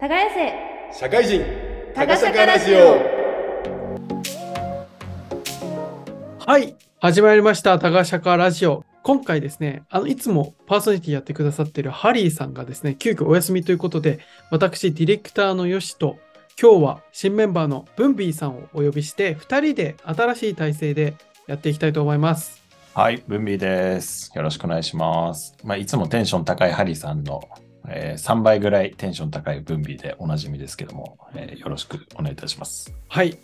耕せ社会人タガシャカラジオはい。始まりました。タガシャカラジオ。今回ですね、あの、いつもパーソナリティやってくださっているハリーさんがですね、急遽お休みということで、私、ディレクターのヨシと、今日は新メンバーのブンビーさんをお呼びして、2人で新しい体制でやっていきたいと思います。はい、ブンビーです。よろしくお願いします。まあ、いつもテンション高いハリーさんの、えー3倍ぐらいテンション高いブンビーでおなじみですけども、えーよろしくお願いいたします。はい。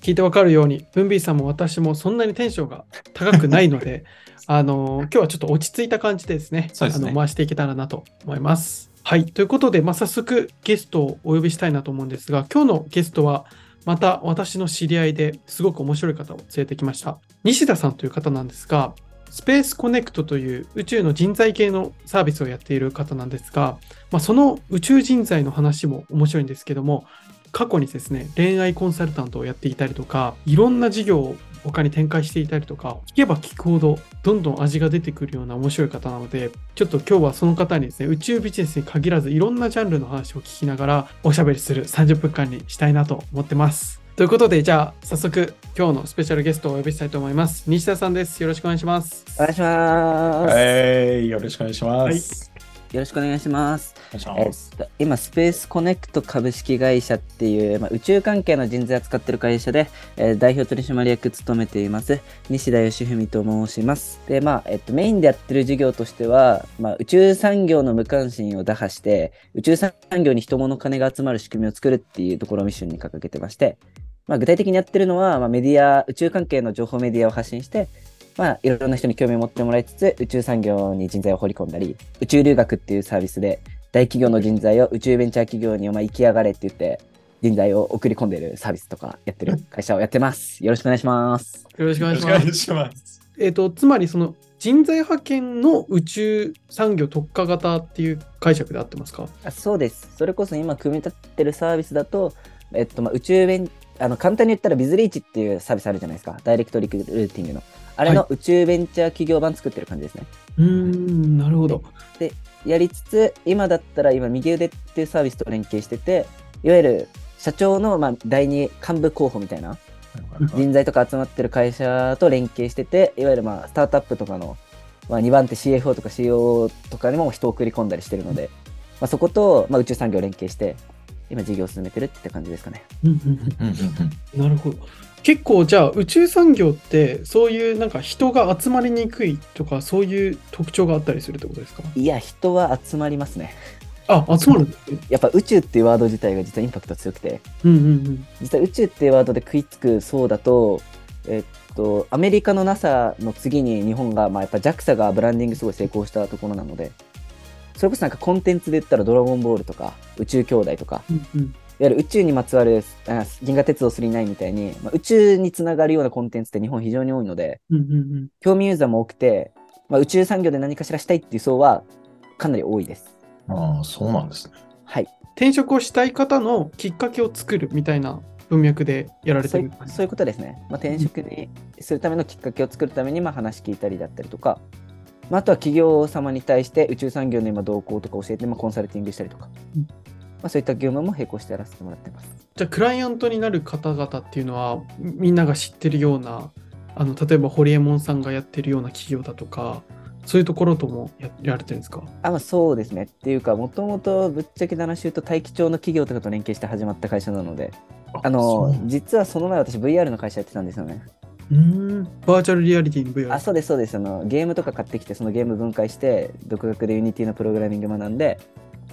聞いてわかるように、ブンビーさんも私もそんなにテンションが高くないので、あの、今日はちょっと落ち着いた感じでですね、そうですねあの回していけたらなと思います。はい。ということで、まあ、早速ゲストをお呼びしたいなと思うんですが、今日のゲストは、また私の知り合いですごく面白い方を連れてきました。西田さんという方なんですが、スペースコネクトという宇宙の人材系のサービスをやっている方なんですが、まあ、その宇宙人材の話も面白いんですけども、過去にですね、恋愛コンサルタントをやっていたりとか、いろんな事業を他に展開していたりとか、聞けば聞くほどどんどん味が出てくるような面白い方なので、ちょっと今日はその方にですね、宇宙ビジネスに限らずいろんなジャンルの話を聞きながらおしゃべりする30分間にしたいなと思ってます。ということで、じゃあ早速今日のスペシャルゲストをお呼びしたいと思います。西田さんです。よろしくお願いします。お願いします、はい、よろしくお願いします。よろしくお願いします。今、スペースコネクト株式会社っていう、まあ、宇宙関係の人材を扱ってる会社で、えー代表取締役務めています、西田義文と申します。で、まあ、えっと、メインでやってる事業としては、まあ、宇宙産業の無関心を打破して、宇宙産業に人物金が集まる仕組みを作るっていうところをミッションに掲げてまして、まあ、具体的にやってるのは、まあ、メディア、宇宙関係の情報メディアを発信して、まあ、いろんな人に興味を持ってもらいつつ、宇宙産業に人材を掘り込んだり、宇宙留学っていうサービスで、大企業の人材を宇宙ベンチャー企業にお前行きやがれって言って、人材を送り込んでいるサービスとかやってる会社をやってます。よろしくお願いします。よろしくおよ願いします。えっ、と、つまりその人材派遣の宇宙産業特化型っていう解釈で合ってますか？あそうです。それこそ今組み立ってるサービスだと、えっと、まあ、宇宙ベン、あの、簡単に言ったらビズリーチっていうサービスあるじゃないですか。ダイレクトリクルーティングの。あれの宇宙ベンチャー企業版作ってる感じですね。うーん、なるほど。やりつつ、今だったら今、右腕っていうサービスと連携してて、いわゆる社長のまあ第二幹部候補みたいな人材とか集まってる会社と連携してて、いわゆるまあスタートアップとかの、まあ、2番手 CFO とか CEO とかにも人を送り込んだりしてるので、まあ、そこと、まあ、宇宙産業連携して、今事業を進めてるって感じですかね。うんうんうんうんうんなるほど。結構じゃあ宇宙産業ってそういうなんか人が集まりにくいとかそういう特徴があったりするってことですか？いや、人は集まりますね。あ、集まる。やっぱ宇宙っていうワード自体が実はインパクト強くて、うんうんうん。実は宇宙っていうワードで食いつくそうだと、えっと、アメリカの NASA の次に日本が、まあ、やっぱ JAXA がブランディングすごい成功したところなので、それこそなんかコンテンツで言ったらドラゴンボールとか宇宙兄弟とか、うんうんいわゆる宇宙にまつわるあ銀河鉄道999みたいに、まあ、宇宙につながるようなコンテンツって日本非常に多いので、うんうんうん興味ユーザーも多くて、まあ、宇宙産業で何かしらしたいっていう層はかなり多いです。ああ、そうなんですね。はい。転職をしたい方のきっかけを作るみたいな文脈でやられそういてるうそういうことですね。まあ、転職にするためのきっかけを作るためにまあ話聞いたりだったりとか、まあ、あとは企業様に対して宇宙産業の今動向とか教えて、まあ、コンサルティングしたりとか、うんまあ、そういった業務も並行してやらせてもらってます。じゃあクライアントになる方々っていうのはみんなが知ってるようなあの例えばホリエモンさんがやってるような企業だとかそういうところともややられてるんですか？あまあ、そうですね。っていうか、もともとぶっちゃけた話言うと、大気町の企業とかと連携して始まった会社なので、あの実はその前私 VR の会社やってたんですよね。うーんバーチャルリアリティの VR あ、そうです、そうです。あのゲームとか買ってきて、そのゲーム分解して、独学で Unity のプログラミング学んで、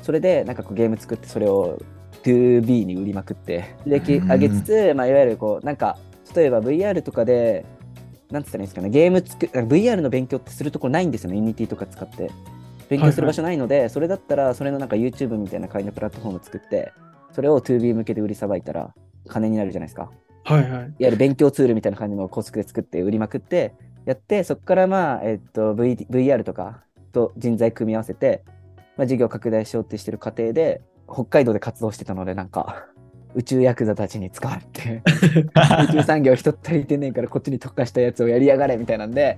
それでなんかこうゲーム作って、それを 2B に売りまくって、できうん上げつつ、まあ、いわゆるこう、なんか、例えば VR とかで、なんつったらいいんですかね、ゲームつく、VR の勉強ってするとこないんですよね、Unity とか使って。勉強する場所ないので、それだったら、それのなんか YouTube みたいな会のプラットフォーム作って、それを 2B 向けで売りさばいたら、金になるじゃないですか。はいはい。いわゆる勉強ツールみたいな感じのコスクで作って売りまくってやってそこからまあ、えっと v、VR とかと人材組み合わせて、まあ、事業拡大しようってしてる過程で北海道で活動してたのでなんか宇宙ヤクザたちに使われて 宇宙産業人足りてねえからこっちに特化したやつをやりやがれみたいなんで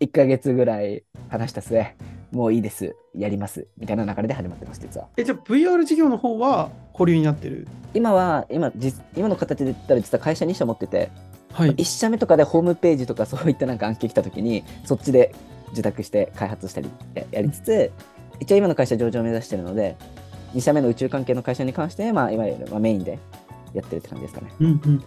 1ヶ月ぐらい話した末もういいですやりますみたいな流れで始まってます実はえじゃあ VR 事業の方は保留になってる？今は今実今の形で言ったら実は会社2社持ってて、はい。1社目とかでホームページとかそういったなんか案件来た時にそっちで受託して開発したりややりつつ一応今の会社上場を目指してるので2社目の宇宙関係の会社に関して、まあ、いわゆるまあメインでやってるって感じですかね。うんうん。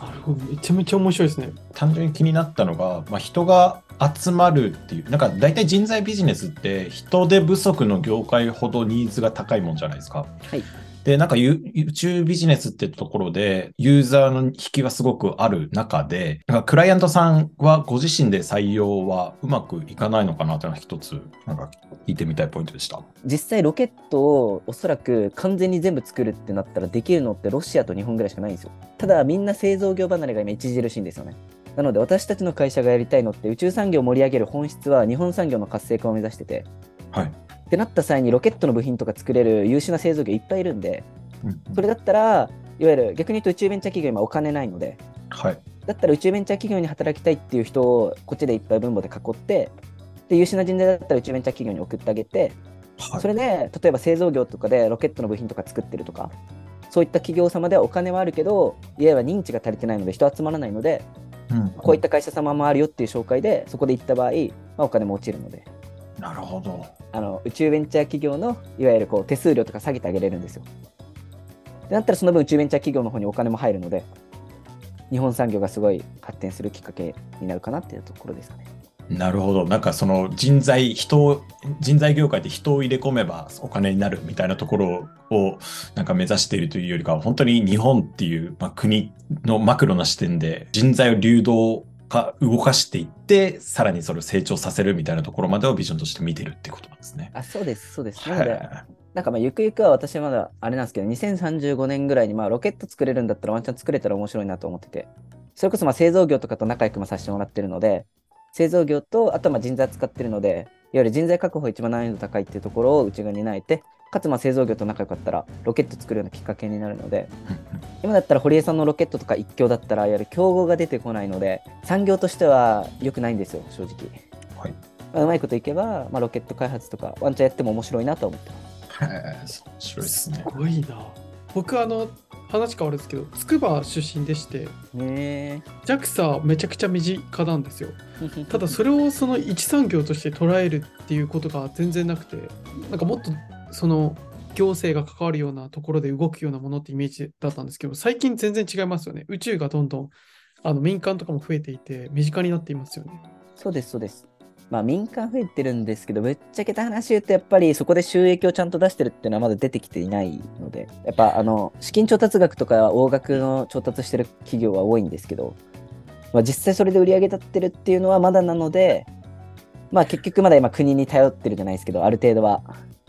なるほど。めちゃめちゃ面白いですね。単純に気になったのが、まあ、人が集まるっていう、なんか大体人材ビジネスって人手不足の業界ほどニーズが高いもんじゃないですか。はいで、なんかゆ宇宙ビジネスってところでユーザーの引きがすごくある中で、なんかクライアントさんはご自身で採用はうまくいかないのかなというのは一つ、なんか聞いてみたいポイントでした。実際ロケットをおそらく完全に全部作るってなったらできるのってロシアと日本ぐらいしかないんですよ。ただみんな製造業離れが今著しいんですよね。なので私たちの会社がやりたいのって宇宙産業を盛り上げる本質は日本産業の活性化を目指しててはい。ってなった際にロケットの部品とか作れる優秀な製造業いっぱいいるんでうんそれだったらいわゆる逆に言うと宇宙ベンチャー企業今お金ないのではい。だったら宇宙ベンチャー企業に働きたいっていう人をこっちでいっぱい分母で囲ってで優秀な人材だったら宇宙ベンチャー企業に送ってあげてはいそれで例えば製造業とかでロケットの部品とか作ってるとかそういった企業様ではお金はあるけどいわゆる認知が足りてないので人集まらないのでうんこういった会社様もあるよっていう紹介でそこで行った場合、まあ、お金も落ちるのでなるほど。あの宇宙ベンチャー企業のいわゆるこう手数料とか下げてあげれるんですよ。ってなったらその分宇宙ベンチャー企業の方にお金も入るので日本産業がすごい発展するきっかけになるかなっていうところですかね。なるほど。なんかその人材、人を、人材業界で人を入れ込めばお金になるみたいなところをなんか目指しているというよりかは、本当に日本っていう、まあ、国のマクロな視点で人材を流動化、動かしていって、さらにそれを成長させるみたいなところまでをビジョンとして見てるってことなんですね。あそうですそうです。なのではなんかまあゆくゆくは私はまだあれなんですけど2035年ぐらいにまあロケット作れるんだったらワンチャン作れたら面白いなと思っててそれこそまあ製造業とかと仲良くもさせてもらってるので製造業とあとはまあ人材使ってるのでいわゆる人材確保が一番難易度高いっていうところをうちが担えてかつまあ製造業と仲良かったらロケット作るようなきっかけになるので今だったら堀江さんのロケットとか一強だったらいわゆる競合が出てこないので産業としては良くないんですよ正直、はい。まあうまいこといけば、まあ、ロケット開発とかワンチャンやっても面白いなとは思ってます。いはい面白いですね。す。ごいな。僕あの話変わるんですけど、筑波出身でして、ね JAXA めちゃくちゃ身近なんですよ。え ただそれをその一産業として捉えるっていうことが全然なくて、なんかもっとその行政が関わるようなところで動くようなものってイメージだったんですけど、最近全然違いますよね。宇宙がどんどんあの民間とかも増えていて、身近になっていますよね。そうです、そうです。まあ民間増えてるんですけど、ぶっちゃけた話言うと、やっぱりそこで収益をちゃんと出してるっていうのはまだ出てきていないので、やっぱあの資金調達額とか大額の調達してる企業は多いんですけど、まあ、実際それで売り上げ立ってるっていうのはまだなので、まあ結局まだ今国に頼ってるじゃないですけど、ある程度は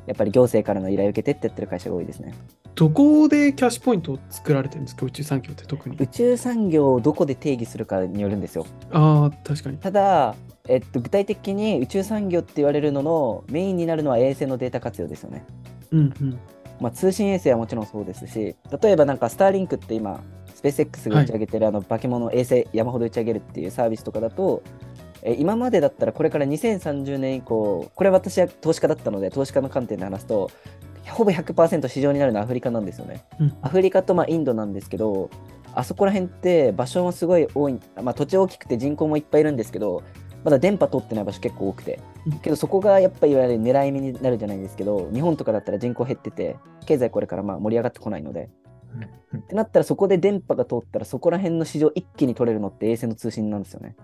やっぱり行政からの依頼を受けてってやってる会社が多いですね。どこでキャッシュポイントを作られてるんですか、宇宙産業って特に宇。宙産業をどこで定義するかによるんですよ。ああ、確かに。ただ、えっと、具体的に宇宙産業って言われるののメインになるのは衛星のデータ活用ですよね。うんうん。まあ、通信衛星はもちろんそうですし、例えばなんかスターリンクって今、スペース X が打ち上げてるあの化け物衛星山ほど打ち上げるっていうサービスとかだと、えー今までだったらこれから2030年以降、これ私は投資家だったので、投資家の観点で話すと、ほぼ100%市場になるのはアフリカなんですよね。うんアフリカとまあインドなんですけど、あそこら辺って場所もすごい多い、まあ、土地大きくて人口もいっぱいいるんですけど、まだ電波通ってない場所結構多くて。うん、けどそこがやっぱりいわゆる狙い目になるじゃないですけど、日本とかだったら人口減ってて、経済これからまあ盛り上がってこないので、ってなったらそこで電波が通ったらそこら辺の市場一気に取れるのって衛星の通信なんですよね。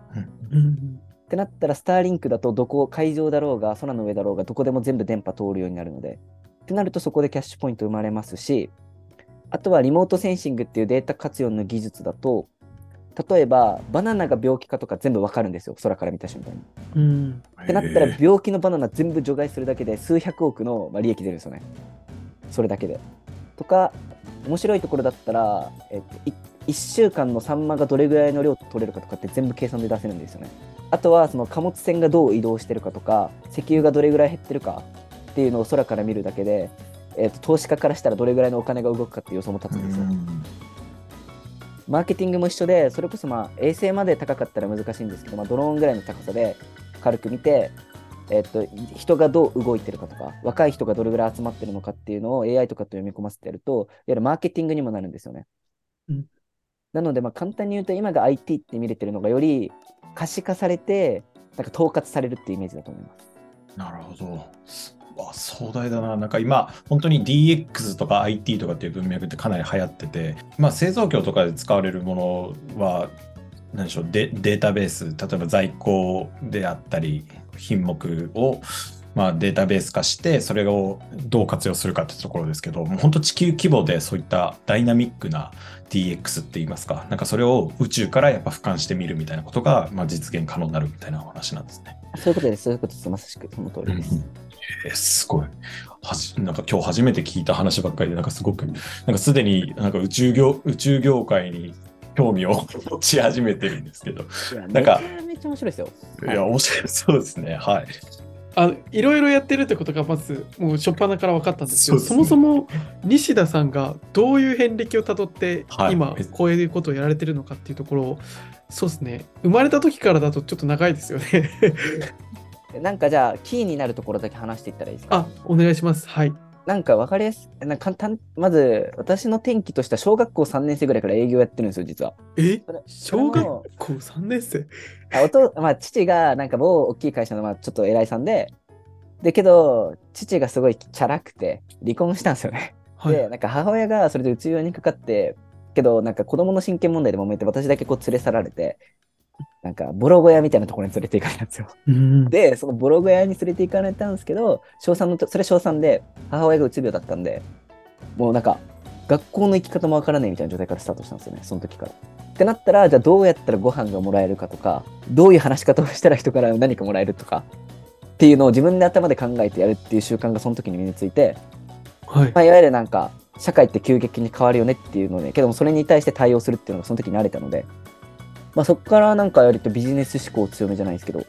ってなったらスターリンクだとどこ海上だろうが空の上だろうがどこでも全部電波通るようになるので。ってなるとそこでキャッシュポイント生まれますしあとはリモートセンシングっていうデータ活用の技術だと例えばバナナが病気かとか全部わかるんですよ空から見た瞬間に。うんってなったら病気のバナナ全部除外するだけで数百億のまあ利益出るんですよね。それだけで。とか面白いところだったら、えっと、1週間のサンマがどれぐらいの量取れるかとかって全部計算で出せるんですよね。あとはその貨物船がどう移動してるかとか石油がどれぐらい減ってるかっていうのを空から見るだけで、えっと、投資家からしたらどれぐらいのお金が動くかっていう予想も立つんですよ。マーケティングも一緒で、それこそまあ衛星まで高かったら難しいんですけど、まあ、ドローンぐらいの高さで軽く見て、えっと、人がどう動いてるかとか、若い人がどれぐらい集まってるのかっていうのを AI とかと読み込ませてやると、いわゆるマーケティングにもなるんですよね。うんなので、まあ、簡単に言うと、今が IT って見れてるのがより可視化されて、なんか統括されるっていうイメージだと思います。なるほど。あ壮大だな。なんか今、本当に DX とか IT とかっていう文脈ってかなり流行ってて、まあ製造業とかで使われるものは、何でしょうデ、データベース、例えば在庫であったり、品目を、まあ、データベース化して、それをどう活用するかってところですけど、もう本当地球規模でそういったダイナミックな DX って言いますか、なんかそれを宇宙からやっぱ俯瞰してみるみたいなことが、まあ、実現可能になるみたいなお話なんですね。そういうことです。そういうことです。まさしくその通りです。えーすごい。はじなんか今日初めて聞いた話ばっかりで、なんかすごく、なんかすでになんか宇宙業宇宙業界に興味を持ち始めてるんですけど、なんかめちゃめちゃ面白いですよ。いや、面白いそうですね。はい。あのいろいろやってるってことがまずもう初っ端から分かったんですけどそ,、ね。もそも西田さんがどういう遍歴をたどって、はい。今こういうことをやられてるのかっていうところをそうですね。生まれた時からだとちょっと長いですよね。なんかじゃあ、キーになるところだけ話していったらいいですか？あお願いします。はいなんか分かりやすい。なんか簡単まず、私の転機としては小学校3年生ぐらいから営業やってるんですよ、実は。え？小学校3年生？あおとまあ、父がなんか某大きい会社のまあちょっと偉いさんで、で、けど、父がすごいチャラくて、離婚したんですよね。はいで、なんか母親がそれでうつ病にかかって、けど、なんか子供の親権問題で揉めて、私だけこう連れ去られて、なんかボロ小屋みたいなところに連れて行かれたんですよ。うんで、そのボロ小屋に連れて行かれたんですけど、小3のと、それ小3で、母親がうつ病だったんで、もうなんか、学校の行き方もわからないみたいな状態からスタートしたんですよね、その時から。ってなったら、じゃあどうやったらご飯がもらえるかとか、どういう話し方をしたら人から何かもらえるとか、っていうのを自分で頭で考えてやるっていう習慣がその時に身について、はいまあ、いわゆるなんか、社会って急激に変わるよねっていうのね、けどもそれに対して対応するっていうのがその時に慣れたので、まあ、そこからなんか割とビジネス思考強めじゃないですけど、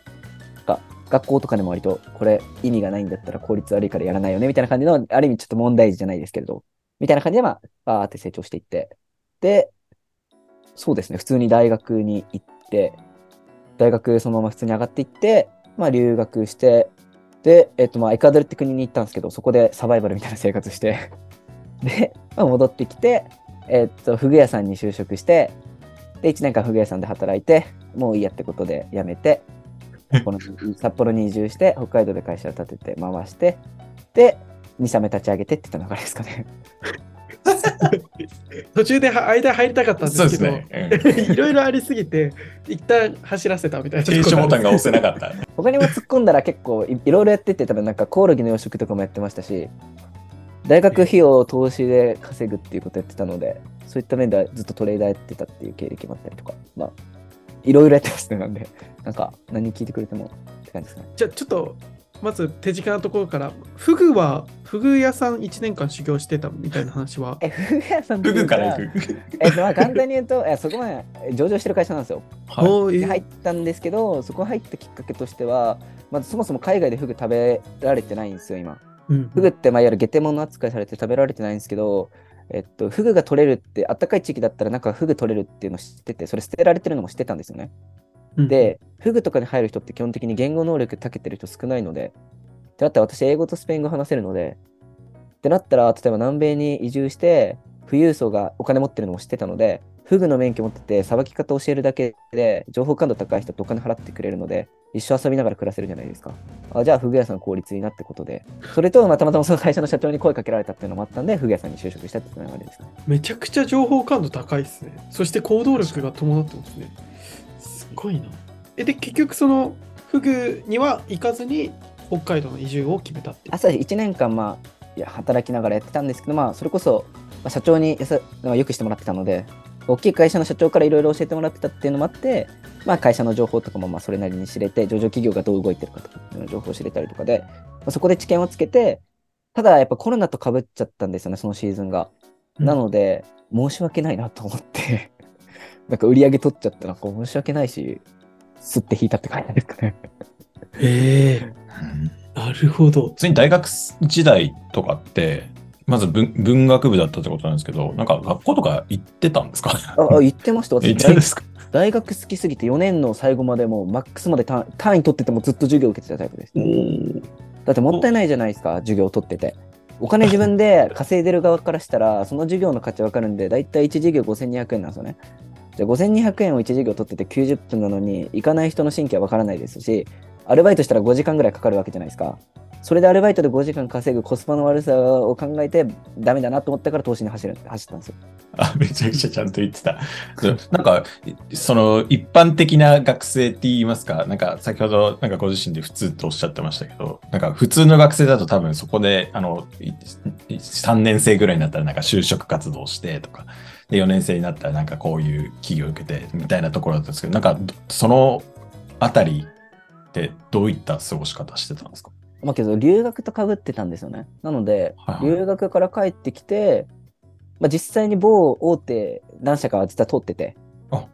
か学校とかでも割とこれ意味がないんだったら効率悪いからやらないよねみたいな感じの、ある意味ちょっと問題児じゃないですけれど、みたいな感じでまあ、バーって成長していって、で、そうですね、普通に大学に行って、大学そのまま普通に上がっていって、まあ留学して、で、えっとまあエクアドルって国に行ったんですけど、そこでサバイバルみたいな生活して、で、まあ、戻ってきて、えっと、フグ屋さんに就職して、で、1年間フグ屋さんで働いて、もういいやってことで辞めて、この札幌に移住して、北海道で会社を建てて回して、で、2社目立ち上げてって言った流れですかね。途中では間入りたかったんですけど、そうですね。うんいろいろありすぎて、一旦走らせたみたいな。停止ボタンが押せなかった。他にも突っ込んだら結構いいろいろやってて、多分なんかコオロギの養殖とかもやってましたし、大学費用を投資で稼ぐっていうことやってたので、そういった面ではずっとトレーダーやってたっていう経歴もあったりとか、まあ、いろいろやってますね、なんで、なんか何聞いてくれてもって感じですね。じゃあちょっとまず手近なところからフグはフグ屋さん1年間修行してたみたいな話は？え、フグ屋さんとフグいうかから行く。えっと、まあ簡単に言うと、いやそこまで上場してる会社なんですよ。はい入ったんですけど、そこ入ったきっかけとしては、まずそもそも海外でフグ食べられてないんですよ、今。うんフグって、まあ、いわゆるゲテモノ扱いされて食べられてないんですけど、えっと、フグが取れるって、あったかい地域だったら、なんかフグ取れるっていうのを知ってて、それ捨てられてるのも知ってたんですよね。うんで、フグとかに入る人って基本的に言語能力長けてる人少ないので、ってなったら私、英語とスペイン語話せるので、ってなったら、例えば南米に移住して、富裕層がお金持ってるのも知ってたので、フグの免許持ってて、さばき方教えるだけで、情報感度高い人ってお金払ってくれるので、一生遊びながら暮らせるじゃないですか。あじゃあ、フグ屋さん効率いいなってことで、それと、まあたまたまその会社の社長に声かけられたっていうのもあったんで、フグ屋さんに就職したっていう流れですね。めちゃくちゃ情報感度高いですね。そして行動力が伴ってますね。すごいな。え、で、結局そのフグには行かずに北海道の移住を決めたっていうあ、。そうです。1年間、まあ、いや働きながらやってたんですけど、まあ、それこそ、まあ、社長にやさまあよくしてもらってたので、大きい会社の社長からいろいろ教えてもらってたっていうのもあって、まあ、会社の情報とかもまあそれなりに知れて、上場企業がどう動いてるかとかの情報を知れたりとかで、まあ、そこで知見をつけて、ただやっぱコロナとかぶっちゃったんですよね、そのシーズンが。なので、申し訳ないなと思って、なんか売り上げ取っちゃったらこう申し訳ないし、すって引いたって感じですかね。へえうんなるほど普。通に大学時代とかって、まず文文学部だったってことなんですけど、なんか学校とか行ってたんですか？あ、あ言ってました、私 行ってたんですか？大学好きすぎて4年の最後までもうマックスまで単単位取っててもずっと授業受けてたタイプです。だってもったいないじゃないですか、授業取ってて。お金自分で 稼いでる側からしたら、その授業の価値わかるんで、だいたい1授業5200円なんですよね。じゃあ5200円を1授業取ってて90分なのに、行かない人の神経はわからないですし、アルバイトしたら5時間ぐらいかかるわけじゃないですか。それでアルバイトで5時間稼ぐコスパの悪さを考えて、ダメだなと思ったから投資に走る走ったんですよ。あ、めちゃくちゃちゃんと言ってた。なんか、その一般的な学生って言いますか、なんか先ほどなんかご自身で普通とおっしゃってましたけど、なんか普通の学生だと多分そこで、あの、3年生ぐらいになったらなんか就職活動してとか、で4年生になったらなんかこういう企業を受けてみたいなところだったんですけど、なんかそのあたりってどういった過ごし方してたんですか？まあけど、留学とかぶってたんですよね。なので、はいはい留学から帰ってきて、まあ、実際に某大手何社かは実は通っててあ、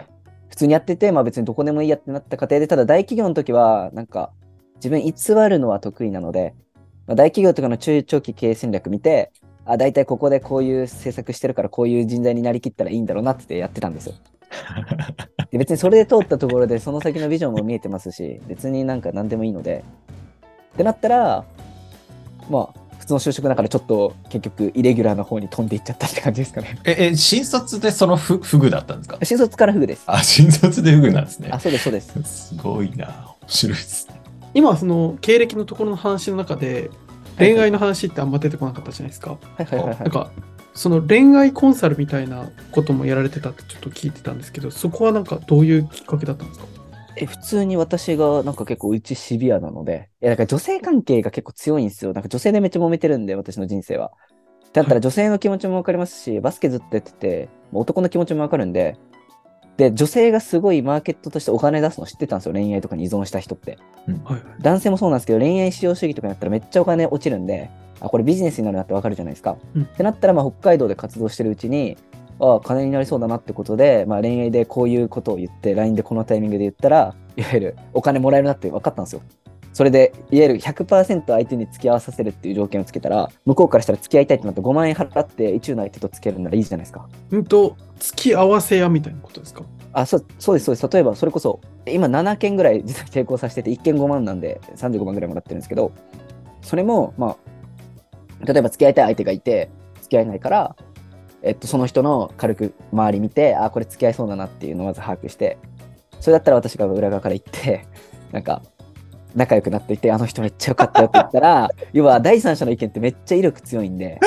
普通にやってて、まあ別にどこでもいいやってなった過程で、ただ大企業の時は、なんか、自分偽るのは得意なので、まあ、大企業とかの中長期経営戦略見て、あ、大体ここでこういう政策してるから、こういう人材になりきったらいいんだろうなってやってたんですよ。で別にそれで通ったところで、その先のビジョンも見えてますし、別になんか何でもいいので、ってなったら、まあ、普通の就職だからちょっと結局イレギュラーの方に飛んでいっちゃったって感じですかね。え、え、新卒でそのフフグだったんですか？新卒からフグです。あ、新卒でフグなんですねあ、。そうです、そうです。すごいな。面白いですね。今、その経歴のところの話の中で、恋愛の話ってあんま出てこなかったじゃないですか。はいはいはい、はい。なんか、その恋愛コンサルみたいなこともやられてたってちょっと聞いてたんですけど、そこはなんかどういうきっかけだったんですか？え普通に私がなんか結構うちシビアなので、いや、だから女性関係が結構強いんですよ。なんか女性でめっちゃ揉めてるんで、私の人生は。だったら女性の気持ちもわかりますし、バスケずっとやってて、男の気持ちもわかるんで、で、女性がすごいマーケットとしてお金出すの知ってたんですよ。恋愛とかに依存した人って。はい。男性もそうなんですけど、恋愛至上主義とかになったらめっちゃお金落ちるんで、あ、これビジネスになるなってわかるじゃないですか。うんってなったら、まあ、北海道で活動してるうちに、ああ、金になりそうだなってことで、まあ、恋愛でこういうことを言って、LINE でこのタイミングで言ったら、いわゆるお金もらえるなって分かったんですよ。それで、いわゆる100%相手に付き合わさせるっていう条件をつけたら、向こうからしたら付き合いたいってなって5万円払って、意中の相手と付き合えるならいいじゃないですか。うんと、付き合わせ屋みたいなことですか？あ、そうそうです、そうです。例えば、それこそ、今7件ぐらい 実は成功させてて、1件5万なんで35万ぐらいもらってるんですけど、それも、まあ、例えば付き合いたい相手がいて、付き合えないから、えっと、その人の軽く周り見て、あ、これ付き合いそうだなっていうのをまず把握して、それだったら私が裏側から行って、なんか、仲良くなっていて、あの人めっちゃ良かったよって言ったら、要は第三者の意見ってめっちゃ威力強いんで、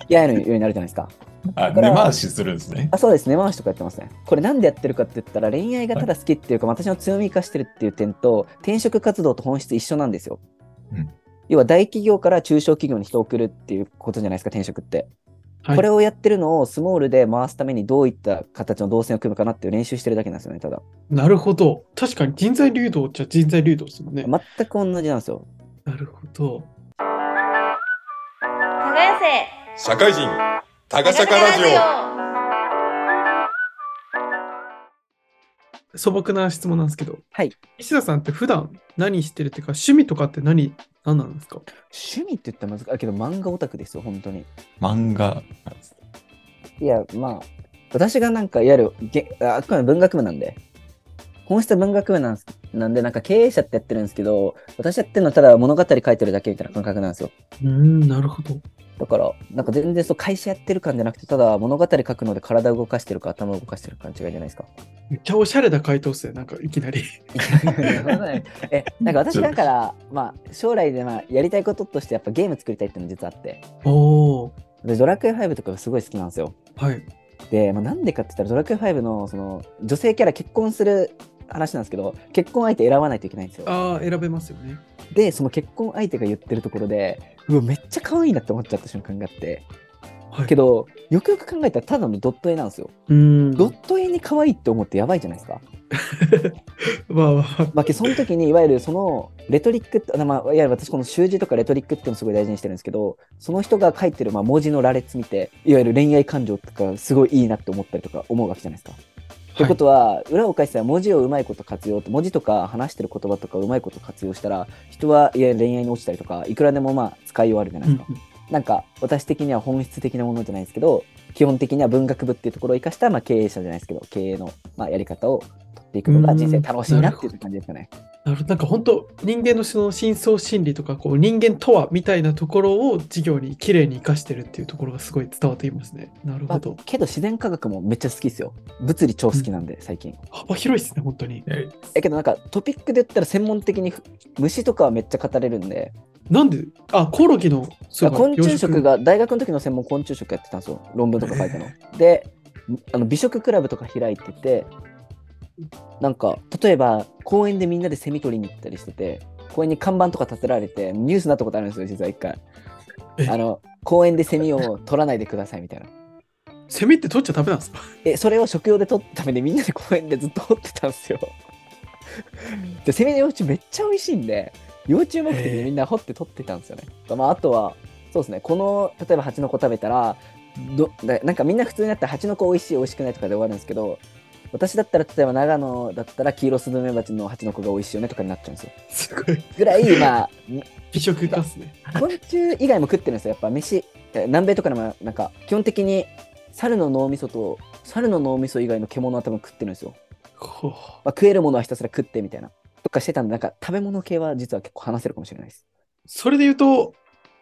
付き合えるようになるじゃないですか。あ、根回しするんですね。あそうですね、回しとかやってますね。これなんでやってるかって言ったら、恋愛がただ好きっていうか、私の強み生かしてるっていう点と、転職活動と本質一緒なんですよ。うん要は大企業から中小企業に人を送るっていうことじゃないですか、転職って。はい。これをやってるのをスモールで回すためにどういった形の動線を組むかなっていう練習してるだけなんですよね、ただ。なるほど。確かに人材流動じゃ人材流動ですもんね。全く同じなんですよ。なるほど。耕せ社会人タガシャカラジオ素朴な質問なんですけど、はい。石田さんって普段何してるっていうか、趣味とかって何、何なんですか？趣味って言ったら難しいけど、漫画オタクですよ、本当に。漫画。いや、まあ、私がなんか、いわゆるげ、ああくまで文学部なんで、本質は文学部なんですなんで、なんか経営者ってやってるんですけど、私やってるのはただ物語書いてるだけみたいな感覚なんですよ。うーん、なるほど。だから、なんか全然そう会社やってる感じゃなくて、ただ物語書くので体を動かしてるか頭を動かしてるかの違いじゃないですか。めっちゃおしゃれな回答っすね。なんかいきなり。え、なんか私だから、まあ、将来でまあやりたいこととしてやっぱゲーム作りたいっていうの実はあって、おー。で、ドラクエ5とかがすごい好きなんですよ。はい。で、まあ、なんでかって言ったら、ドラクエ5のその女性キャラ結婚する話なんですけど、結婚相手選ばないといけないんですよ。ああ、選べますよね。で、その結婚相手が言ってるところで、うわ、めっちゃ可愛いなって思っちゃった瞬間があって、はい。けど、よくよく考えたらただのドット絵なんですよ。うーん。ドット絵に可愛いって思ってやばいじゃないですか。まあまあ、まあ、その時にいわゆるそのレトリックって、あまあ、いわゆる私この習字とかレトリックっていうのをすごい大事にしてるんですけど、その人が書いてるまあ文字の羅列見て、いわゆる恋愛感情とかすごいいいなって思ったりとか思うわけじゃないですか。ってことは、裏を返したら文字をうまいこと活用と、文字とか話してる言葉とかうまいこと活用したら、人はいわゆる恋愛に落ちたりとか、いくらでもまあ使いようあるじゃないですか。なんか私的には本質的なものじゃないですけど、基本的には文学部っていうところを生かした、まあ、経営者じゃないですけど、経営の、まあ、やり方を取っていくのが人生楽しいなっていう感じですかね。なるほど。なんか本当、人間のその深層心理とか、こう人間とはみたいなところを授業にきれいに生かしてるっていうところがすごい伝わっていますね。なるまあほど。けど自然科学もめっちゃ好きですよ。物理超好きなんで、最近。幅広いですね、本当に。ええけどなんかトピックで言ったら専門的に虫とかはめっちゃ語れるんで、なんで、あ、コオロギの、そうか昆虫食が大学の時の専門昆虫食やってたんですよ。論文とか書いたの。で、あの美食クラブとか開いてて、なんか例えば公園でみんなでセミ取りに行ったりしてて、公園に看板とか立てられて、ニュースになったことあるんですよ、実は一回え？あの公園でセミを取らないでくださいみたいな。セミって取っちゃダメなんですか？え、それを食用で取るためにみんなで公園でずっと取ってたんですよ。で、セミの幼虫めっちゃ美味しいんで、幼虫目的でみんな掘って取ってたんですよね。まあ、あとは、そうですね、この、例えば蜂の子食べたら、どだなんかみんな普通になったら蜂の子美味しい美味しくないとかで終わるんですけど、私だったら例えば長野だったらキイロスズメバチの蜂の子が美味しいよねとかになっちゃうんですよ。すごい。ぐらい、まあ、美食家っすね。昆虫以外も食ってるんですよ。やっぱ飯、え南米とかでもなんか基本的に猿の脳みそと猿の脳みそ以外の獣は多分食ってるんですよ。まあ、食えるものはひたすら食ってみたいな。とかしてたんで、なんか食べ物系は実は結構話せるかもしれないです。それで言うと、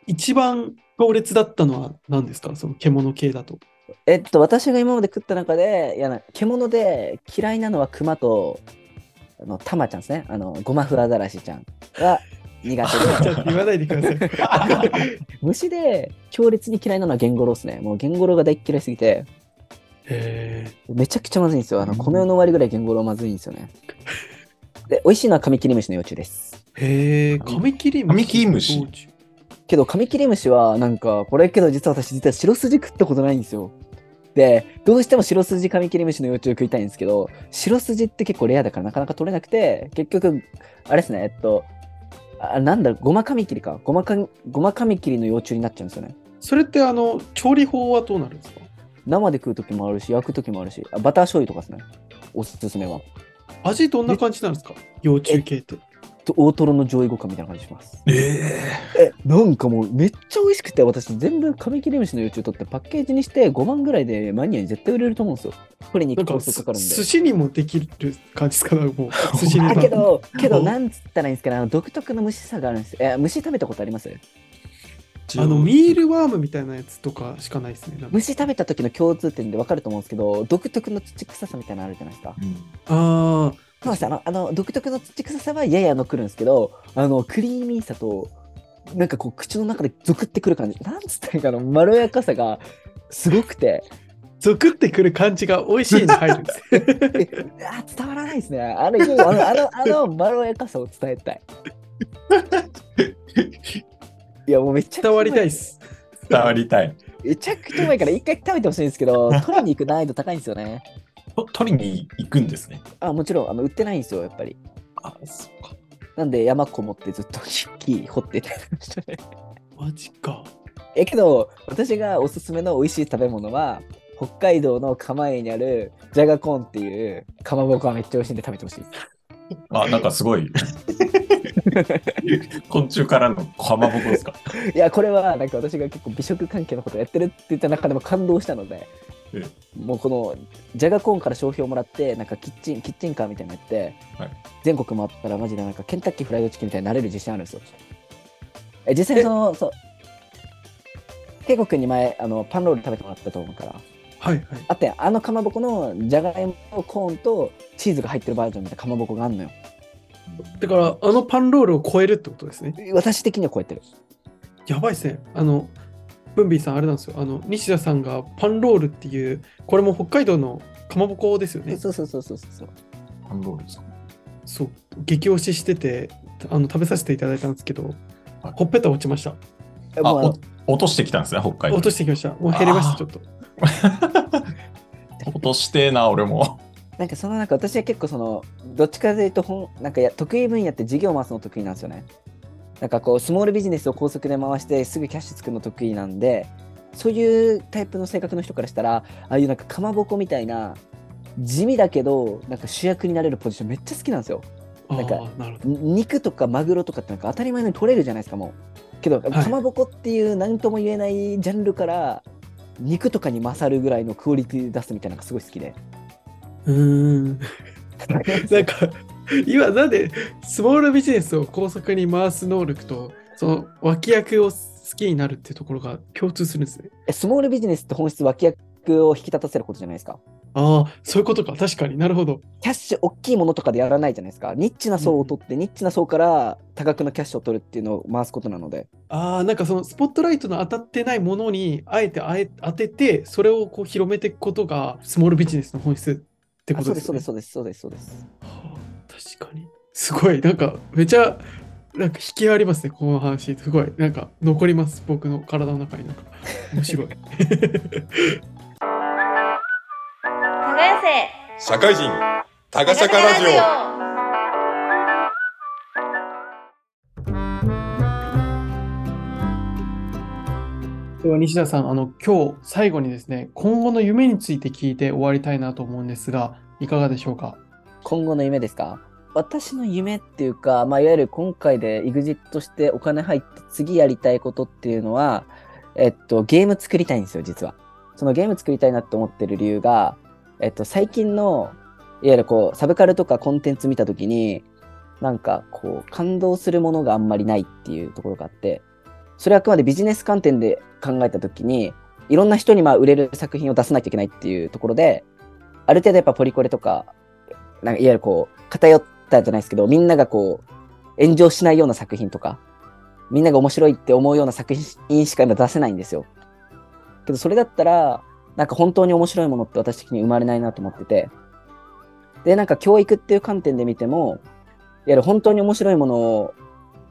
一番強烈だったのは何ですか？その獣系だと。えっと、私が今まで食った中で、いやな獣で嫌いなのはクマと、あの、タマちゃんですね。あの、ゴマフアザラシちゃんが苦 ちょ手で。っと言わないでください。虫で強烈に嫌いなのはゲンゴロウですね。もうゲンゴロウが大っ嫌いすぎて、へめちゃくちゃまずいんですよ。あの、うんこの世の終わりぐらいゲンゴロウまずいんですよね。で、美味しいのはカミキリムシの幼虫です。え。へえ、カミキリムシ。カミキリムシ？けど、カミキリムシは、なんか、これけど実は私、実は白筋食ったことないんですよ。で、どうしても白筋カミキリムシの幼虫を食いたいんですけど、白筋って結構レアだからなかなか取れなくて、結局、あれですね、えっと、あなんだろう、ゴマカミキリか。ゴマカゴマカミキリの幼虫になっちゃうんですよね。それってあの、調理法はどうなるんですか？生で食う時もあるし、焼く時もあるし、あバター醤油とかですね。おすすめは。味どんな感じなんですか？幼虫系って。と大トロの上位互換みたいな感じします。ええ、なんかもうめっちゃ美味しくて、私全部カミキリムシの幼虫取ってパッケージにして5万ぐらいでマニアに絶対売れると思うんですよ。これにコストかかるんで。寿司にもできる感じですか？ねもう、寿司にあけど、けど、うんなんつったらいいんですかね、あの独特の虫さがあるんですよ。え、虫食べたことあります？あの、ミールワームみたいなやつとかしかないですね。虫食べた時の共通点で分かると思うんですけど、独特の土臭さみたいなのあるじゃないですか。あそうですあのあの独特の土臭さはやや残るんですけど、あのクリーミーさと、なんかこう口の中でゾクってくる感じ、なんつったらいいかな、まろやかさがすごくて、あ、ゾクってくる感じが美味しいに入るんです。えあ伝わらないですね。あれ、あの、あの、あのまろやかさを伝えたい。いや、もうめっちゃ伝わりたいっす。伝わりたい。めちゃくちゃうまいから一回食べてほしいんですけど、取りに行く難易度高いんですよね。と取りに行くんですね。あ、もちろん、あの売ってないんですよ、やっぱり。あ、そうか。なんで山こもってずっと木掘ってた。マジか。え、けど、私がおすすめの美味しい食べ物は、北海道の釜江にあるジャガコーンっていうかまぼこはめっちゃ美味しいんで食べてほしい。あ、なんかすごい。昆虫からのかまぼこですか？いや、これはなんか私が結構美食関係のことやってるって言った中でも感動したのでえ、もうこのジャガコーンから商標をもらって、なんかキッチン、キッチンカーみたいなのやって、はい全国回ったらマジでなんかケンタッキーフライドチキンみたいになれる自信あるんですよ。え、実際その、そう、ケイコ君に前、あの、パンロール食べてもらったと思うから、はいはい。あって、あのかまぼこのじゃがいも、コーンとチーズが入ってるバージョンみたいなかまぼこがあるのよ。だから、あのパンロールを超えるってことですね。私的には超えてる。やばいですね。あの、ブンビーさん、あれなんですよ。あの、西田さんがパンロールっていう、これも北海道のかまぼこですよね。そうそうそうそうそう。ハンドールですか？そう。激推ししてて、あの、食べさせていただいたんですけど、はいほっぺた落ちました。あ、落としてきたんですね、北海道落。としてきました。もう減りました、ちょっと。落としてえな、俺も。なんかそのなんか私は結構そのどっちかというと本なんかや得意分野って事業を回すの得意なんですよね。なんかこうスモールビジネスを高速で回してすぐキャッシュ作るの得意なんでそういうタイプの性格の人からしたらああいうなんかかまぼこみたいな地味だけどなんか主役になれるポジションめっちゃ好きなんですよ。あなんか肉とかマグロとかってなんか当たり前のように取れるじゃないですかもう。けど、いかまぼこっていう何とも言えないジャンルから肉とかに勝るぐらいのクオリティで出すみたいなのがすごい好きで。うーん。なんか、今なんでスモールビジネスを高速に回す能力と、その脇役を好きになるっていうところが共通するんですね。えスモールビジネスって本質脇役を引き立たせることじゃないですか。ああ、そういうことか。確かになるほど。キャッシュ、大きいものとかでやらないじゃないですか。ニッチな層を取って、ニッチな層から多額のキャッシュを取るっていうのを回すことなので。ああ、なんかそのスポットライトの当たってないものにあえてあえ当てて、それをこう広めていくことがスモールビジネスの本質ってことですね。そうです、そうです、そうです、そうです。はあ確かに。すごい、なんかめちゃ、なんか引きありますね、この話。すごい、なんか残ります、僕の体の中になんか。面白い。社会人、タガシャカラジでは西田さん、あの今日最後にですね、今後の夢について聞いて終わりたいなと思うんですが、いかがでしょうか？今後の夢ですか？私の夢っていうか、まあ、いわゆる今回で EXIT してお金入って次やりたいことっていうのは、えっと、ゲーム作りたいんですよ、実は。そのゲーム作りたいなって思ってる理由が、えっと、最近の、いわゆるこう、サブカルとかコンテンツ見たときに、なんかこう、感動するものがあんまりないっていうところがあって、それはあくまでビジネス観点で考えたときに、いろんな人にまあ売れる作品を出さなきゃいけないっていうところで、ある程度やっぱポリコレとか、なんかいわゆるこう、偏ったじゃないですけど、みんながこう、炎上しないような作品とか、みんなが面白いって思うような作品しか出せないんですよ。けどそれだったら、なんか本当に面白いものって私的に生まれないなと思ってて。で、なんか教育っていう観点で見ても、いわゆる本当に面白いものを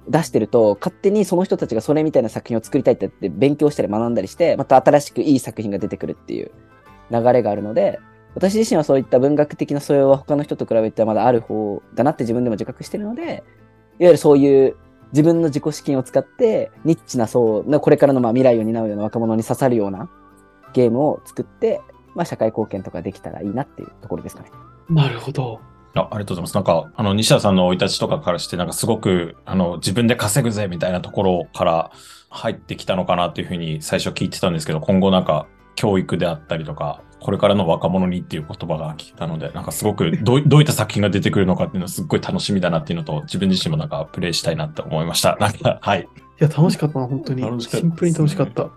出してると、勝手にその人たちがそれみたいな作品を作りたいって言って勉強したり学んだりして、また新しくいい作品が出てくるっていう流れがあるので、私自身はそういった文学的な素養は他の人と比べてまだある方だなって自分でも自覚してるので、いわゆるそういう自分の自己資金を使って、ニッチな層のこれからのまあ未来を担うような若者に刺さるようなゲームを作って、まあ社会貢献とかできたらいいなっていうところですかね。なるほど。あありがとうございます。なんか、あの、西田さんの生い立ちとかからして、なんかすごく、あの、自分で稼ぐぜみたいなところから入ってきたのかなっていうふうに最初聞いてたんですけど、今後なんか、教育であったりとか、これからの若者にっていう言葉が聞いたので、なんかすごくどう、どういった作品が出てくるのかっていうのはすっごい楽しみだなっていうのと、自分自身もなんかプレイしたいなって思いました。なんか、はい。いや、楽しかったな、本当に。楽しかったですねシンプルに楽しかった。